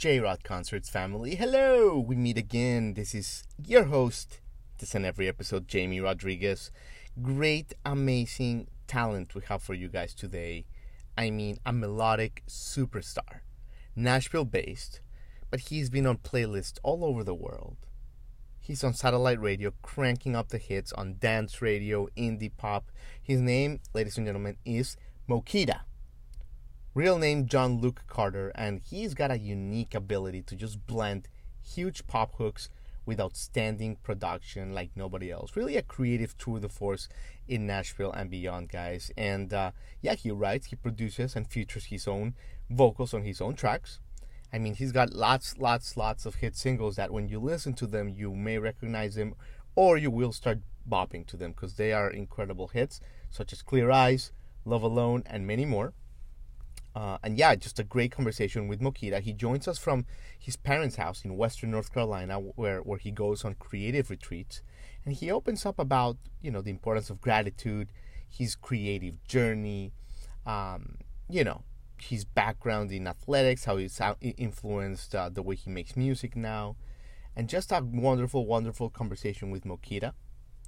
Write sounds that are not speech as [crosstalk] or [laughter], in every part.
J Rod Concerts family. Hello! We meet again. This is your host, this and every episode, Jamie Rodriguez. Great, amazing talent we have for you guys today. I mean, a melodic superstar. Nashville based, but he's been on playlists all over the world. He's on satellite radio, cranking up the hits on dance radio, indie pop. His name, ladies and gentlemen, is Mokita. Real name John Luke Carter, and he's got a unique ability to just blend huge pop hooks with outstanding production like nobody else. Really a creative tour de force in Nashville and beyond, guys. And uh, yeah, he writes, he produces, and features his own vocals on his own tracks. I mean, he's got lots, lots, lots of hit singles that when you listen to them, you may recognize them or you will start bopping to them because they are incredible hits, such as Clear Eyes, Love Alone, and many more. Uh, and yeah, just a great conversation with Mokita. He joins us from his parents' house in Western North Carolina, where where he goes on creative retreats, and he opens up about you know the importance of gratitude, his creative journey, um, you know his background in athletics, how he's influenced uh, the way he makes music now, and just a wonderful, wonderful conversation with Mokita.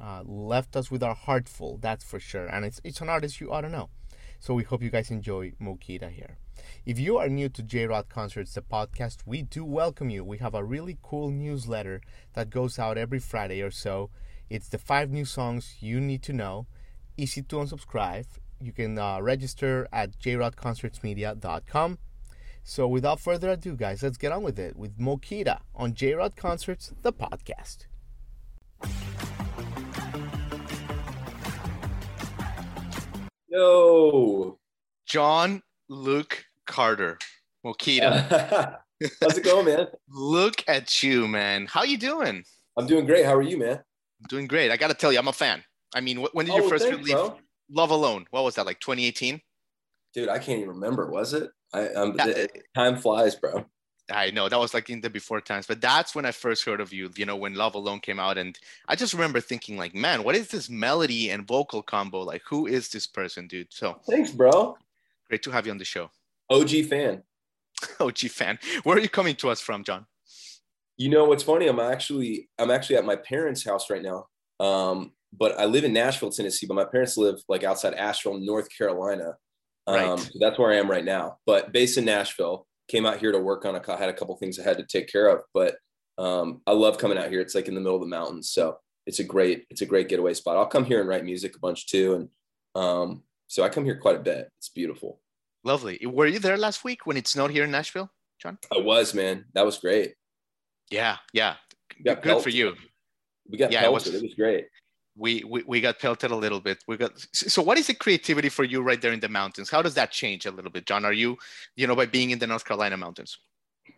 Uh, left us with our heart full, that's for sure. And it's it's an artist you ought to know. So we hope you guys enjoy Mokita here. If you are new to J Rod Concerts, the podcast, we do welcome you. We have a really cool newsletter that goes out every Friday or so. It's the five new songs you need to know. Easy to unsubscribe. You can uh, register at jrodconcertsmedia.com. So without further ado, guys, let's get on with it with Mokita on J Rod Concerts, the podcast. Yo, John Luke Carter, Mokita. [laughs] How's it going, man? Look at you, man. How you doing? I'm doing great. How are you, man? I'm doing great. I got to tell you, I'm a fan. I mean, when did you oh, first thanks, release bro. Love Alone? What was that, like 2018? Dude, I can't even remember. Was it? I, yeah. time flies, bro. I know that was like in the before times, but that's when I first heard of you, you know, when Love Alone came out. And I just remember thinking, like, man, what is this melody and vocal combo? Like, who is this person, dude? So thanks, bro. Great to have you on the show. OG fan. [laughs] OG fan. Where are you coming to us from, John? You know what's funny? I'm actually I'm actually at my parents' house right now. Um, but I live in Nashville, Tennessee, but my parents live like outside Asheville, North Carolina. Um, right. so that's where I am right now. But based in Nashville came out here to work on a had a couple things I had to take care of, but um, I love coming out here. It's like in the middle of the mountains, so it's a great it's a great getaway spot. I'll come here and write music a bunch too, and um, so I come here quite a bit. It's beautiful. Lovely. Were you there last week when it snowed here in Nashville, John? I was, man. That was great. Yeah, yeah. Good for you. We got yeah, pelted. It was, it was great we, we we got pelted a little bit. We got so what is the creativity for you right there in the mountains? How does that change a little bit john? Are you you know by being in the north carolina mountains?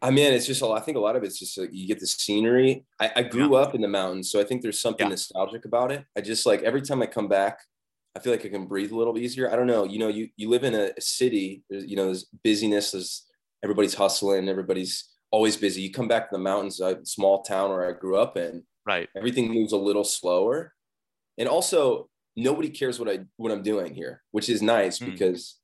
I mean it's just i think a lot of it's just like you get the scenery. I, I grew yeah. up in the mountains so i think there's something yeah. nostalgic about it. I just like every time i come back i feel like i can breathe a little easier. I don't know you know you you live in a, a city there's you know there's busyness there's everybody's hustling everybody's always busy. You come back to the mountains a small town where i grew up in right. everything moves a little slower and also nobody cares what I what I'm doing here, which is nice mm. because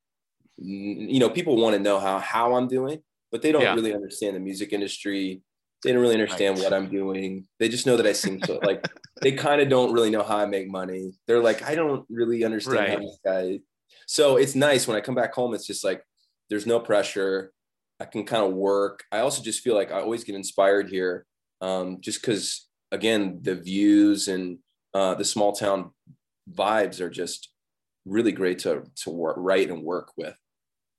you know people want to know how how I'm doing, but they don't yeah. really understand the music industry. They don't really understand right. what I'm doing. They just know that I sing so like they kind of don't really know how I make money. They're like, I don't really understand right. how this guy. So it's nice when I come back home. It's just like there's no pressure. I can kind of work. I also just feel like I always get inspired here, um, just because again the views and uh, the small town vibes are just really great to to work, write and work with.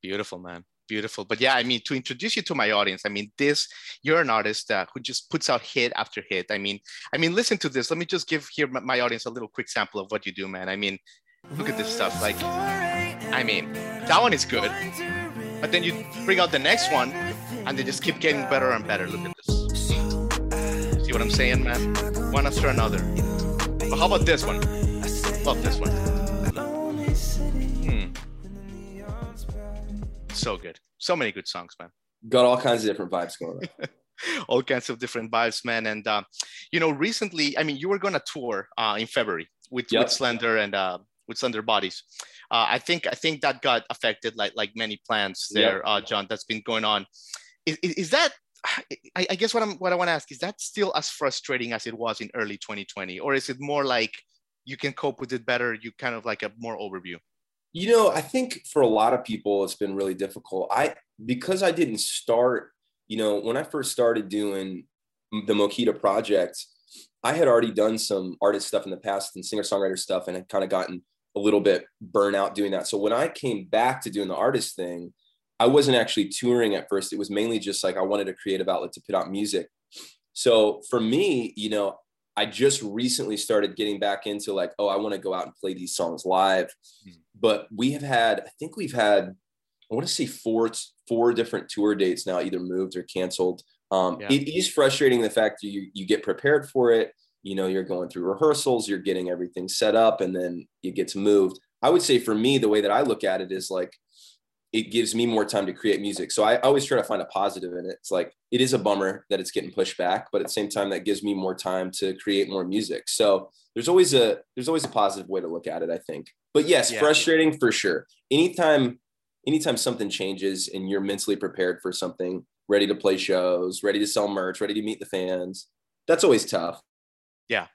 Beautiful, man. Beautiful. But yeah, I mean, to introduce you to my audience, I mean, this you're an artist uh, who just puts out hit after hit. I mean, I mean, listen to this. Let me just give here my audience a little quick sample of what you do, man. I mean, look at this stuff. Like, I mean, that one is good, but then you bring out the next one, and they just keep getting better and better. Look at this. See what I'm saying, man? One after another. How about this one? Love this one. Hmm. So good. So many good songs, man. Got all kinds of different vibes going on. [laughs] all kinds of different vibes, man. And uh, you know, recently, I mean, you were going to tour uh, in February with, yep. with Slender and uh, with Slenderbodies. Uh, I think I think that got affected, like like many plans there, yep. uh, John. That's been going on. Is, is that? [sighs] I, I guess what I'm what I want to ask is that still as frustrating as it was in early 2020, or is it more like you can cope with it better? You kind of like a more overview. You know, I think for a lot of people, it's been really difficult. I because I didn't start you know, when I first started doing the Mokita project, I had already done some artist stuff in the past and singer songwriter stuff and had kind of gotten a little bit burnout doing that. So when I came back to doing the artist thing, I wasn't actually touring at first. It was mainly just like I wanted a creative outlet to put out music. So for me, you know, I just recently started getting back into like, oh, I want to go out and play these songs live. Mm-hmm. But we have had, I think we've had I want to say four four different tour dates now, either moved or canceled. Um, yeah. It is frustrating the fact that you you get prepared for it. You know, you're going through rehearsals, you're getting everything set up, and then it gets moved. I would say for me, the way that I look at it is like it gives me more time to create music. So I always try to find a positive in it. It's like it is a bummer that it's getting pushed back, but at the same time, that gives me more time to create more music. So there's always a there's always a positive way to look at it, I think. But yes, yeah. frustrating for sure. Anytime anytime something changes and you're mentally prepared for something, ready to play shows, ready to sell merch, ready to meet the fans, that's always tough. Yeah.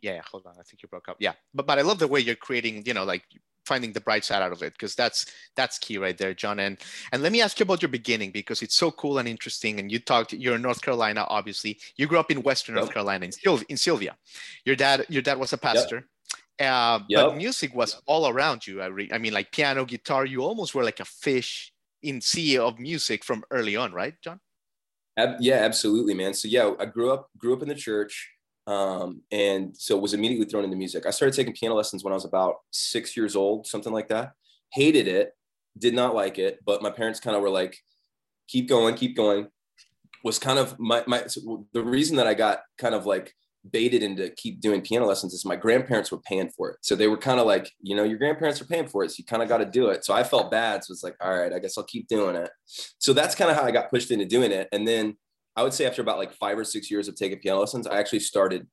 Yeah, hold on. I think you broke up. Yeah. But but I love the way you're creating, you know, like finding the bright side out of it because that's that's key right there john and and let me ask you about your beginning because it's so cool and interesting and you talked you're in north carolina obviously you grew up in western yep. north carolina in, Syl- in Sylva your dad your dad was a pastor yep. Uh, yep. But music was all around you. I, re- I mean, like piano, guitar. You almost were like a fish in sea of music from early on, right, John? Yeah, absolutely, man. So yeah, I grew up grew up in the church, um, and so was immediately thrown into music. I started taking piano lessons when I was about six years old, something like that. Hated it, did not like it, but my parents kind of were like, "Keep going, keep going." Was kind of my my so the reason that I got kind of like baited into keep doing piano lessons is my grandparents were paying for it. So they were kind of like, you know, your grandparents are paying for it. So you kind of got to do it. So I felt bad. So it's like, all right, I guess I'll keep doing it. So that's kind of how I got pushed into doing it. And then I would say after about like five or six years of taking piano lessons, I actually started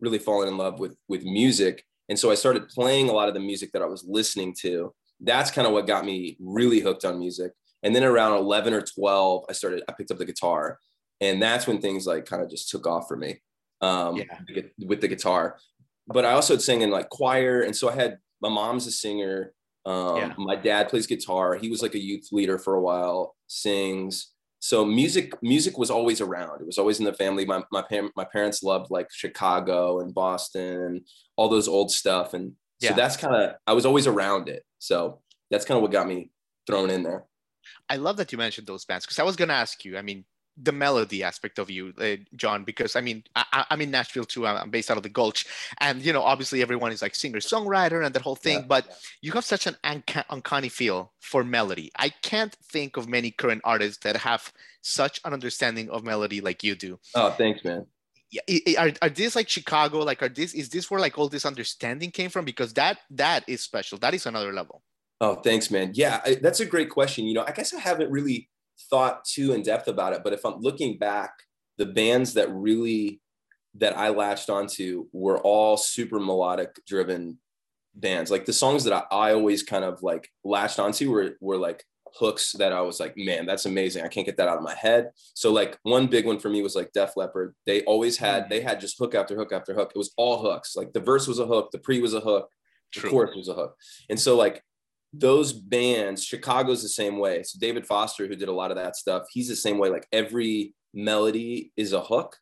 really falling in love with, with music. And so I started playing a lot of the music that I was listening to. That's kind of what got me really hooked on music. And then around 11 or 12, I started, I picked up the guitar and that's when things like kind of just took off for me um, yeah. with the guitar. But I also sang in like choir, and so I had my mom's a singer. Um, yeah. My dad plays guitar. He was like a youth leader for a while. Sings. So music, music was always around. It was always in the family. My my, my parents loved like Chicago and Boston, and all those old stuff, and so yeah. that's kind of I was always around it. So that's kind of what got me thrown in there. I love that you mentioned those bands because I was going to ask you. I mean, the melody aspect of you, uh, John, because I mean, I, am in Nashville too. I'm based out of the Gulch, and you know, obviously everyone is like singer songwriter and that whole thing. Yeah, but yeah. you have such an uncanny feel for melody. I can't think of many current artists that have such an understanding of melody like you do. Oh, thanks, man. Are, are these like Chicago? Like, are this is this where like all this understanding came from? Because that that is special. That is another level. Oh, thanks, man. Yeah, I, that's a great question. You know, I guess I haven't really thought too in depth about it. But if I'm looking back, the bands that really that I latched onto were all super melodic driven bands. Like the songs that I, I always kind of like latched onto were were like hooks that I was like, man, that's amazing. I can't get that out of my head. So like one big one for me was like Def Leppard. They always had mm. they had just hook after hook after hook. It was all hooks. Like the verse was a hook, the pre was a hook, the True. chorus was a hook. And so like those bands, Chicago's the same way. So David Foster, who did a lot of that stuff, he's the same way. Like every melody is a hook.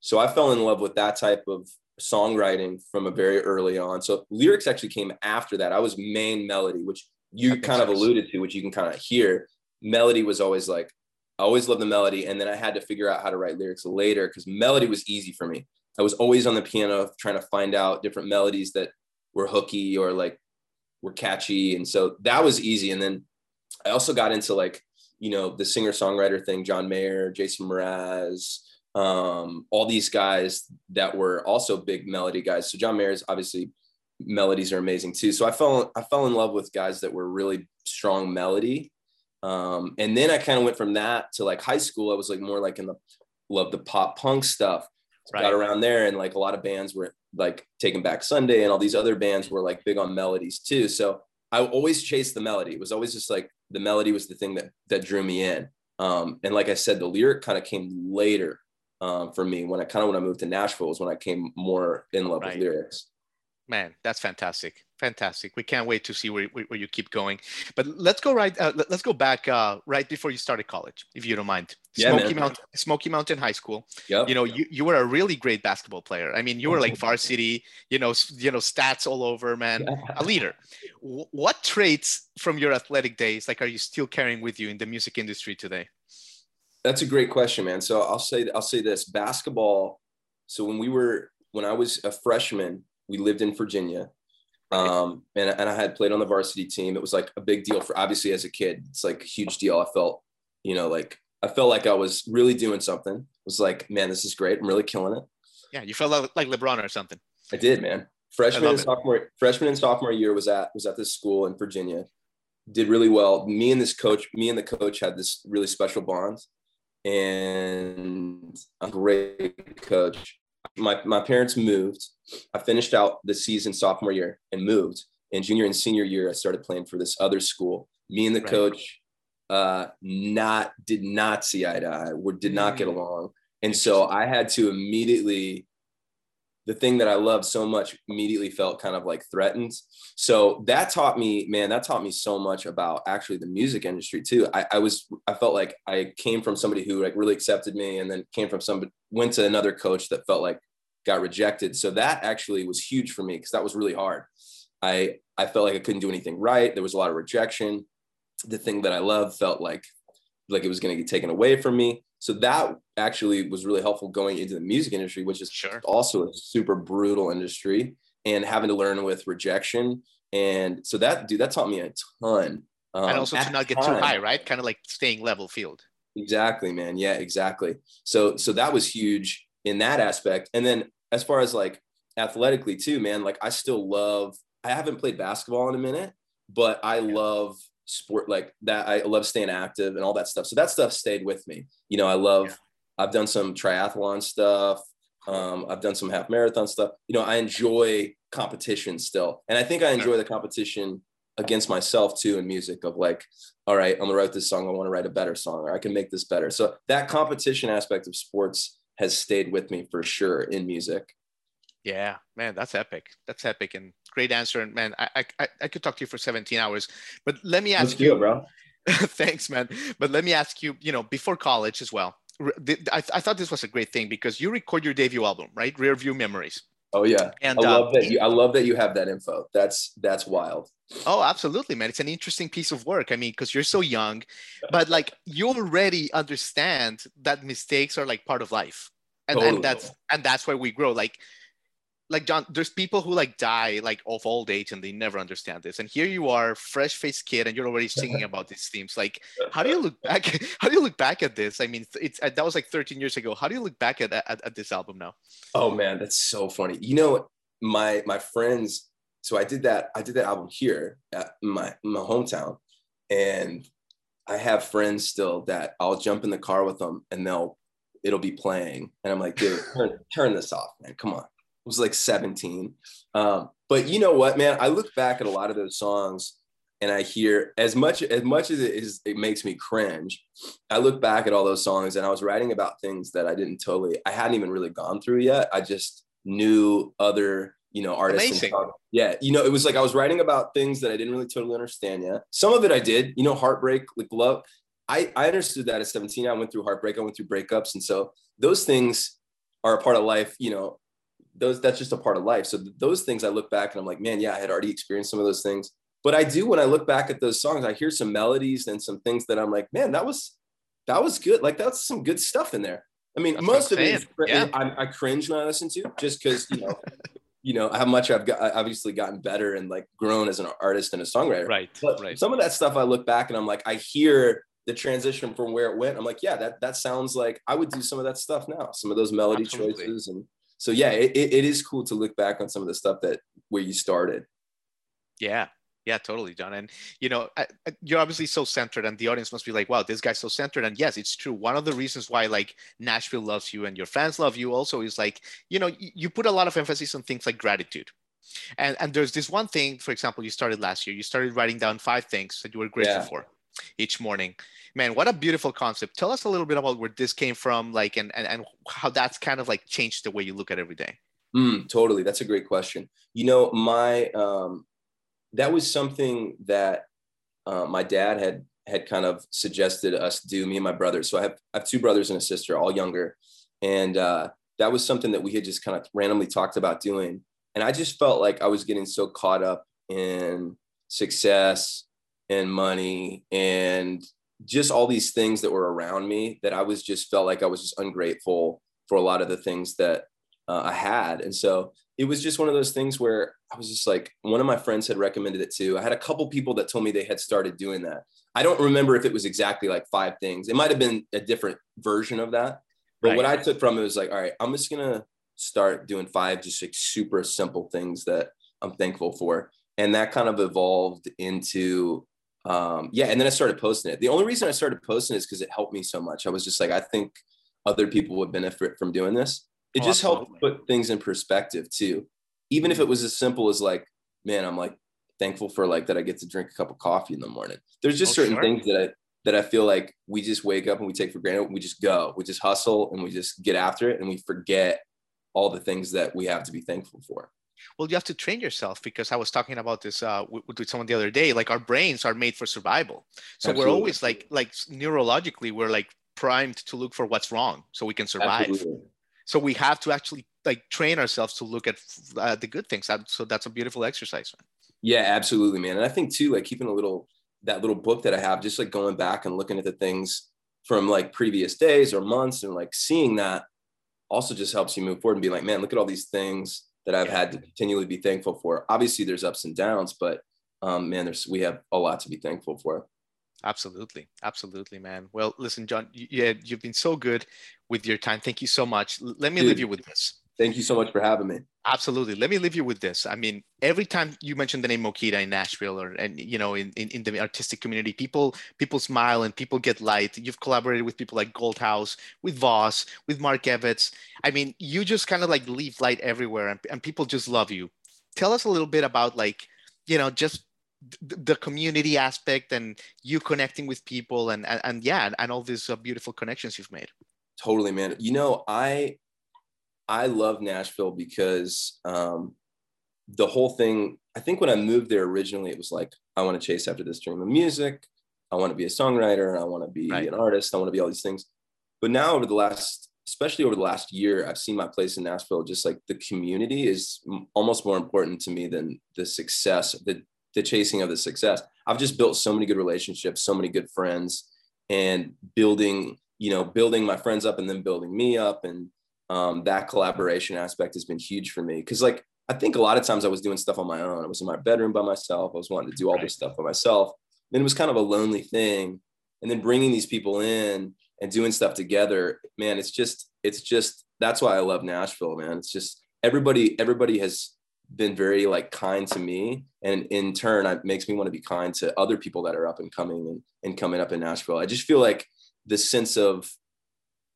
So I fell in love with that type of songwriting from a very early on. So lyrics actually came after that. I was main melody, which you kind of alluded to, which you can kind of hear. Melody was always like, I always loved the melody. And then I had to figure out how to write lyrics later because melody was easy for me. I was always on the piano trying to find out different melodies that were hooky or like were catchy. And so that was easy. And then I also got into like you know, the singer songwriter thing, John Mayer, Jason Mraz, um, all these guys that were also big melody guys. So John Mayer's obviously melodies are amazing too. So I fell I fell in love with guys that were really strong melody. Um, and then I kind of went from that to like high school. I was like more like in the love the pop punk stuff. Right. Got around there, and like a lot of bands were like Taking Back Sunday, and all these other bands were like big on melodies too. So I always chased the melody. It was always just like the melody was the thing that that drew me in. Um, and like I said, the lyric kind of came later um, for me when I kind of when I moved to Nashville was when I came more in love right. with lyrics man that's fantastic fantastic. We can't wait to see where, where you keep going. But let's go right uh, let's go back uh, right before you started college if you don't mind. Yeah, smoky man. mountain smoky mountain high school. Yep. you know you, you were a really great basketball player. I mean you were like varsity you know you know stats all over man. A [laughs] leader. What traits from your athletic days like are you still carrying with you in the music industry today? That's a great question man. So i'll say i'll say this. Basketball so when we were when i was a freshman we lived in Virginia. Um, and, and I had played on the varsity team. It was like a big deal for obviously as a kid, it's like a huge deal. I felt, you know, like I felt like I was really doing something. It was like, man, this is great. I'm really killing it. Yeah. You felt like LeBron or something. I did, man. Freshman and sophomore, it. freshman and sophomore year was at, was at this school in Virginia. Did really well. Me and this coach, me and the coach had this really special bond and a great coach my, my parents moved. I finished out the season sophomore year and moved. And junior and senior year, I started playing for this other school. Me and the right. coach uh, not did not see eye to eye. We did not get mm. along. And so I had to immediately the thing that I loved so much immediately felt kind of like threatened. So that taught me, man, that taught me so much about actually the music industry too. I, I, was, I felt like I came from somebody who like really accepted me and then came from somebody, went to another coach that felt like got rejected. So that actually was huge for me because that was really hard. I, I felt like I couldn't do anything right. There was a lot of rejection. The thing that I loved felt like, like it was going to get taken away from me so that actually was really helpful going into the music industry which is sure. also a super brutal industry and having to learn with rejection. And so that dude that taught me a ton um, and also to not get time. too high right? Kind of like staying level field. Exactly man. Yeah exactly. So so that was huge in that aspect. And then as far as like athletically too man like i still love i haven't played basketball in a minute but i love sport like that. I love staying active and all that stuff. So that stuff stayed with me. You know, I love, yeah. I've done some triathlon stuff. Um, I've done some half marathon stuff. You know, I enjoy competition still. And I think I enjoy the competition against myself too in music of like, all right, I'm gonna write this song. I want to write a better song or I can make this better. So that competition aspect of sports has stayed with me for sure in music. Yeah, man, that's epic. That's epic and great answer. And man, I I, I could talk to you for 17 hours, but let me ask Let's you, bro. [laughs] thanks, man. But let me ask you, you know, before college as well. I, I thought this was a great thing because you record your debut album, right? Rear View Memories. Oh yeah, and I love uh, that. You, I love that you have that info. That's that's wild. Oh, absolutely, man. It's an interesting piece of work. I mean, because you're so young, but like you already understand that mistakes are like part of life, and, totally. and that's and that's why we grow. Like like John, there's people who like die like of old age and they never understand this. And here you are, fresh faced kid, and you're already singing [laughs] about these themes. Like, how do you look back? [laughs] How do you look back at this? I mean, it's uh, that was like 13 years ago. How do you look back at, at, at this album now? Oh man, that's so funny. You know, my my friends. So I did that. I did that album here at my my hometown, and I have friends still that I'll jump in the car with them and they'll it'll be playing, and I'm like, dude, turn, turn this off, man. Come on was like 17. Um, but you know what, man? I look back at a lot of those songs and I hear as much as much as it is it makes me cringe. I look back at all those songs and I was writing about things that I didn't totally I hadn't even really gone through yet. I just knew other you know artists. And, yeah, you know, it was like I was writing about things that I didn't really totally understand yet. Some of it I did. You know, heartbreak, like love. I I understood that at 17. I went through heartbreak. I went through breakups, and so those things are a part of life. You know, those that's just a part of life. So those things I look back and I'm like, man, yeah, I had already experienced some of those things. But I do when I look back at those songs, I hear some melodies and some things that I'm like, man, that was that was good. Like that's some good stuff in there. I mean, that's most of it, is, yeah. I, I cringe when I listen to just because you know, [laughs] you know how much I've got, obviously gotten better and like grown as an artist and a songwriter. Right. But right. some of that stuff I look back and I'm like, I hear the transition from where it went, I'm like, yeah, that that sounds like I would do some of that stuff now, some of those melody Absolutely. choices, and so yeah, it, it is cool to look back on some of the stuff that where you started. Yeah, yeah, totally, John. And you know, you're obviously so centered, and the audience must be like, "Wow, this guy's so centered." And yes, it's true. One of the reasons why like Nashville loves you and your fans love you also is like, you know, you put a lot of emphasis on things like gratitude. And and there's this one thing, for example, you started last year. You started writing down five things that you were grateful yeah. for each morning. Man, what a beautiful concept. Tell us a little bit about where this came from, like, and and, and how that's kind of like changed the way you look at every day. Mm, totally. That's a great question. You know, my um that was something that uh, my dad had had kind of suggested us do me and my brothers so i have, I have two brothers and a sister all younger and uh, that was something that we had just kind of randomly talked about doing and i just felt like i was getting so caught up in success and money and just all these things that were around me that i was just felt like i was just ungrateful for a lot of the things that uh, i had and so it was just one of those things where I was just like, one of my friends had recommended it too. I had a couple people that told me they had started doing that. I don't remember if it was exactly like five things. It might have been a different version of that. But right. what I took from it was like, all right, I'm just gonna start doing five just like super simple things that I'm thankful for. And that kind of evolved into um yeah, and then I started posting it. The only reason I started posting it is because it helped me so much. I was just like, I think other people would benefit from doing this. It oh, just helped put things in perspective too. Even if it was as simple as like man i'm like thankful for like that i get to drink a cup of coffee in the morning. There's just oh, certain sure. things that i that i feel like we just wake up and we take for granted. We just go. We just hustle and we just get after it and we forget all the things that we have to be thankful for well you have to train yourself because i was talking about this uh, with, with someone the other day like our brains are made for survival. So Absolutely. we're always like like neurologically we're like primed to look for what's wrong so we can survive. Absolutely. So we have to actually like train ourselves to look at uh, the good things. So that's a beautiful exercise man. yeah absolutely man. And i think too like keeping a little that little book that i have just like going back and looking at the things from like previous days or months and like seeing that also just helps you move forward and be like man look at all these things that i've had to continually be thankful for obviously there's ups and downs but um, man there's we have a lot to be thankful for Absolutely. Absolutely, man. Well, listen, John, yeah, you've been so good with your time. Thank you so much. Let me Dude, leave you with this. Thank you so much for having me. Absolutely. Let me leave you with this. I mean, every time you mention the name Mokita in Nashville or and you know in, in, in the artistic community, people people smile and people get light. You've collaborated with people like Goldhouse, with Voss, with Mark Evans. I mean, you just kind of like leave light everywhere and, and people just love you. Tell us a little bit about like, you know, just the community aspect and you connecting with people and and, and yeah and, all these uh, beautiful connections you've made totally man you know i i love nashville because um the whole thing i think when i moved there originally it was like i want to chase after this dream of music i want to be a songwriter i want to be right. an artist i want to be all these things but now over the last especially over the last year i've seen my place in nashville just like the community is almost more important to me than the success the the chasing of the success. I've just built so many good relationships, so many good friends, and building, you know, building my friends up and then building me up. And um, that collaboration aspect has been huge for me. Cause like, I think a lot of times I was doing stuff on my own. I was in my bedroom by myself. I was wanting to do all right. this stuff by myself. Then it was kind of a lonely thing. And then bringing these people in and doing stuff together, man, it's just, it's just, that's why I love Nashville, man. It's just everybody, everybody has been very like kind to me and in turn it makes me want to be kind to other people that are up and coming and, and coming up in nashville i just feel like the sense of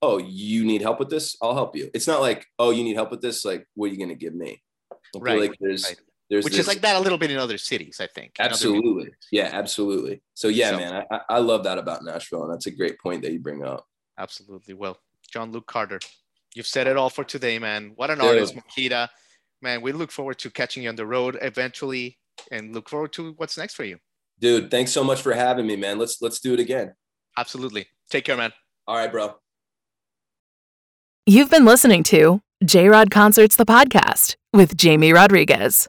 oh you need help with this i'll help you it's not like oh you need help with this like what are you going to give me right like there's right. there's which this, is like that a little bit in other cities i think absolutely yeah absolutely so yeah so, man I, I love that about nashville and that's a great point that you bring up absolutely well john luke carter you've said it all for today man what an Dude. artist Mokita man, we look forward to catching you on the road eventually and look forward to what's next for you. Dude, thanks so much for having me, man. Let's let's do it again. Absolutely. Take care, man. All right, bro. You've been listening to J Rod Concerts the podcast with Jamie Rodriguez.